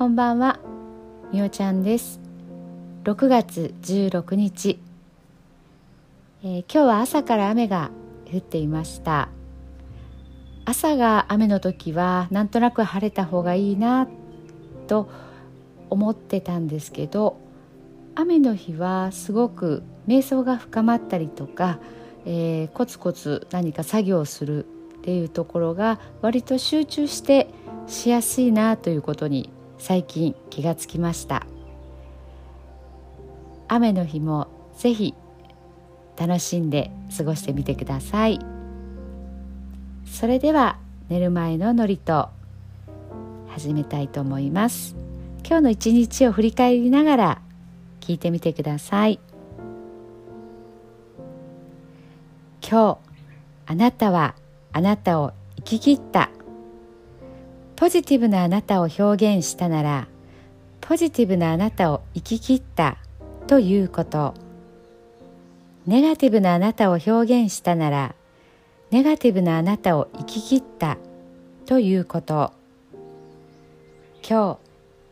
こんばんは。みおちゃんです。6月16日、えー、今日は朝から雨が降っていました。朝が雨の時はなんとなく晴れた方がいいなと思ってたんですけど雨の日はすごく瞑想が深まったりとか、えー、コツコツ何か作業をするっていうところが割と集中してしやすいなということに最近気がつきました。雨の日もぜひ楽しんで過ごしてみてください。それでは寝る前の祝詞始めたいと思います。今日の一日を振り返りながら聞いてみてください。今日あなたはあなたを生き切った。ポジティブなあなたを表現したならポジティブなあなたを生き切ったということ。ネガティブなあなたを表現したならネガティブなあなたを生き切ったということ。今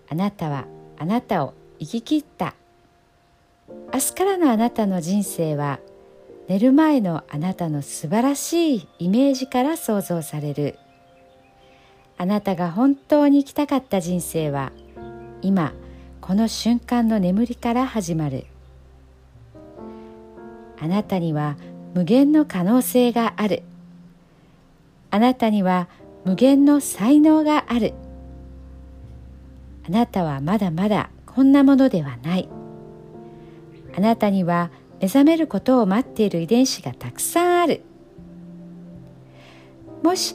日あなたはあなたを生き切った。明日からのあなたの人生は寝る前のあなたの素晴らしいイメージから想像される。あなたが本当に生きたかった人生は今この瞬間の眠りから始まる。あなたには無限の可能性がある。あなたには無限の才能がある。あなたはまだまだこんなものではない。あなたには目覚めることを待っている遺伝子がたくさんある。もし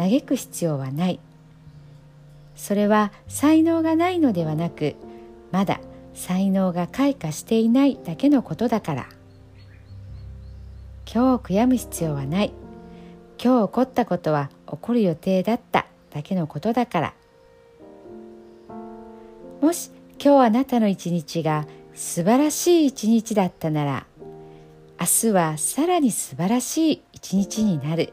嘆く必要はない。それは才能がないのではなくまだ才能が開花していないだけのことだから。今日悔やむ必要はない。今日起こったことは起こる予定だっただけのことだから。もし今日あなたの一日が素晴らしい一日だったなら明日はさらに素晴らしい一日になる。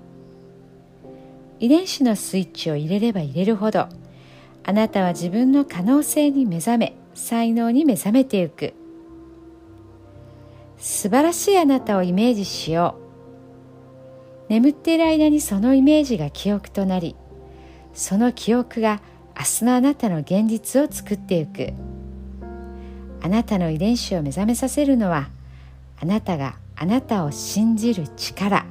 遺伝子のスイッチを入れれば入れるほどあなたは自分の可能性に目覚め才能に目覚めていく。素晴らしいあなたをイメージしよう。眠っている間にそのイメージが記憶となりその記憶が明日のあなたの現実を作っていく。あなたの遺伝子を目覚めさせるのはあなたがあなたを信じる力。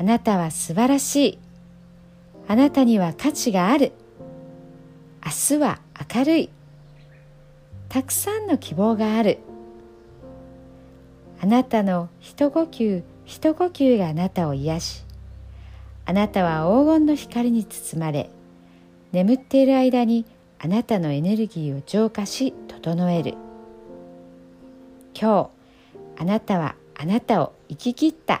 あなたは素晴らしい。あなたには価値がある。明日は明るい。たくさんの希望がある。あなたの一呼吸一呼吸があなたを癒し。あなたは黄金の光に包まれ。眠っている間にあなたのエネルギーを浄化し整える。今日あなたはあなたを生き切った。